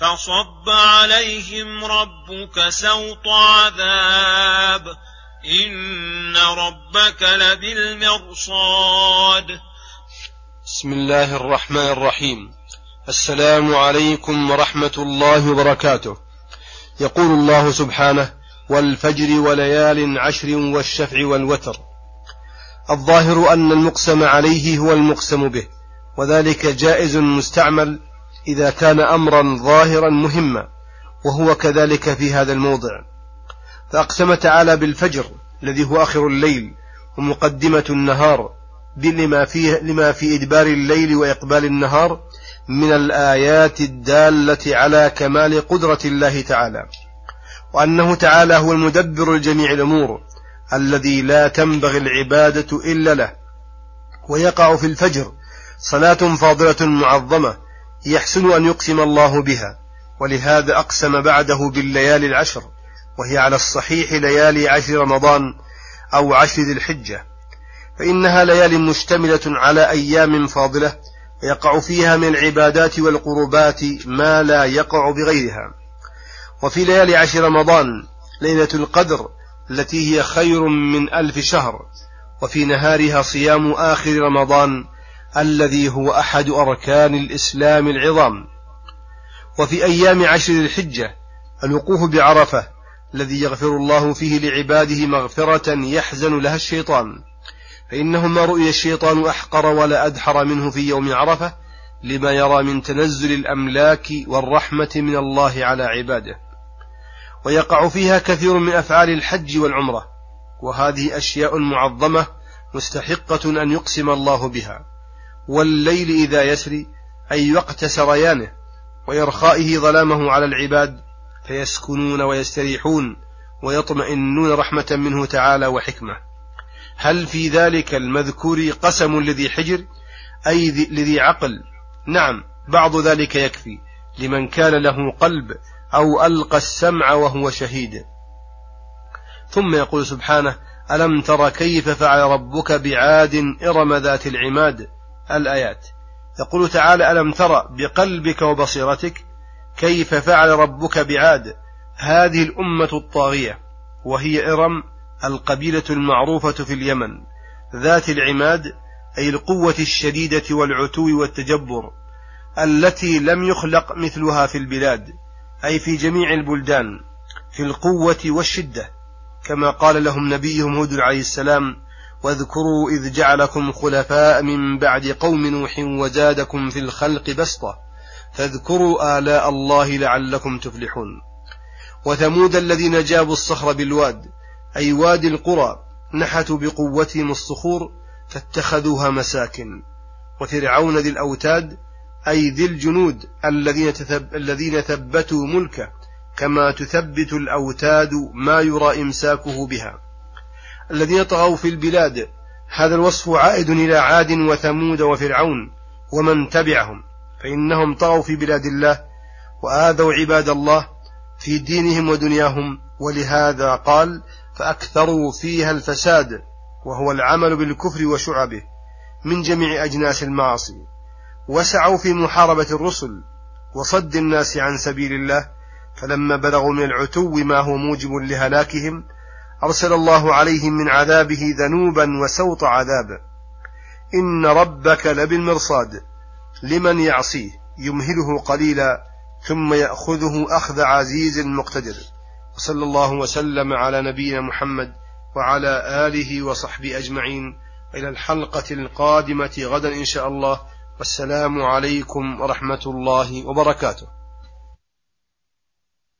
فصب عليهم ربك سوط عذاب. إن ربك لبالمرصاد. بسم الله الرحمن الرحيم. السلام عليكم ورحمة الله وبركاته. يقول الله سبحانه والفجر وليال عشر والشفع والوتر. الظاهر أن المقسم عليه هو المقسم به وذلك جائز مستعمل إذا كان أمرا ظاهرا مهما وهو كذلك في هذا الموضع. فأقسم تعالى بالفجر الذي هو آخر الليل ومقدمة النهار لما فيه لما في إدبار الليل وإقبال النهار من الآيات الدالة على كمال قدرة الله تعالى. وأنه تعالى هو المدبر لجميع الأمور الذي لا تنبغي العبادة إلا له. ويقع في الفجر صلاة فاضلة معظمة يحسن أن يقسم الله بها ولهذا أقسم بعده بالليالي العشر وهي على الصحيح ليالي عشر رمضان أو عشر ذي الحجة فإنها ليال مشتملة على أيام فاضلة يقع فيها من العبادات والقربات ما لا يقع بغيرها. وفي ليالي عشر رمضان ليلة القدر التي هي خير من ألف شهر وفي نهارها صيام آخر رمضان الذي هو أحد أركان الإسلام العظام. وفي أيام عشر الحجة الوقوف بعرفة الذي يغفر الله فيه لعباده مغفرة يحزن لها الشيطان. فإنه ما رؤي الشيطان أحقر ولا أدحر منه في يوم عرفة لما يرى من تنزل الأملاك والرحمة من الله على عباده. ويقع فيها كثير من أفعال الحج والعمرة. وهذه أشياء معظمة مستحقة أن يقسم الله بها. والليل إذا يسري أي وقت سريانه وإرخائه ظلامه على العباد فيسكنون ويستريحون ويطمئنون رحمة منه تعالى وحكمة. هل في ذلك المذكور قسم لذي حجر؟ أي لذي عقل؟ نعم بعض ذلك يكفي لمن كان له قلب أو ألقى السمع وهو شهيد. ثم يقول سبحانه ألم تر كيف فعل ربك بعاد إرم ذات العماد؟ الآيات. يقول تعالى ألم تر بقلبك وبصيرتك كيف فعل ربك بعاد؟ هذه الأمة الطاغية وهي إرم القبيلة المعروفة في اليمن ذات العماد أي القوة الشديدة والعتو والتجبر التي لم يخلق مثلها في البلاد أي في جميع البلدان في القوة والشدة كما قال لهم نبيهم هود عليه السلام واذكروا إذ جعلكم خلفاء من بعد قوم نوح وزادكم في الخلق بسطة فاذكروا آلاء الله لعلكم تفلحون. وثمود الذين جابوا الصخر بالواد أي وادي القرى نحتوا بقوتهم الصخور فاتخذوها مساكن. وفرعون ذي الأوتاد أي ذي الجنود الذين, تثب الذين ثبتوا ملكه كما تثبت الأوتاد ما يرى إمساكه بها. الذين طغوا في البلاد. هذا الوصف عائد إلى عاد وثمود وفرعون ومن تبعهم. فإنهم طغوا في بلاد الله وآذوا عباد الله في دينهم ودنياهم. ولهذا قال فأكثروا فيها الفساد وهو العمل بالكفر وشعبه من جميع أجناس المعاصي. وسعوا في محاربة الرسل وصد الناس عن سبيل الله. فلما بلغوا من العتو ما هو موجب لهلاكهم أرسل الله عليهم من عذابه ذنوبا وسوط عذاب. إن ربك لبالمرصاد لمن يعصيه يمهله قليلا ثم يأخذه أخذ عزيز مقتدر. وصلى الله وسلم على نبينا محمد وعلى آله وصحبه أجمعين. إلى الحلقة القادمة غدا إن شاء الله. والسلام عليكم ورحمة الله وبركاته.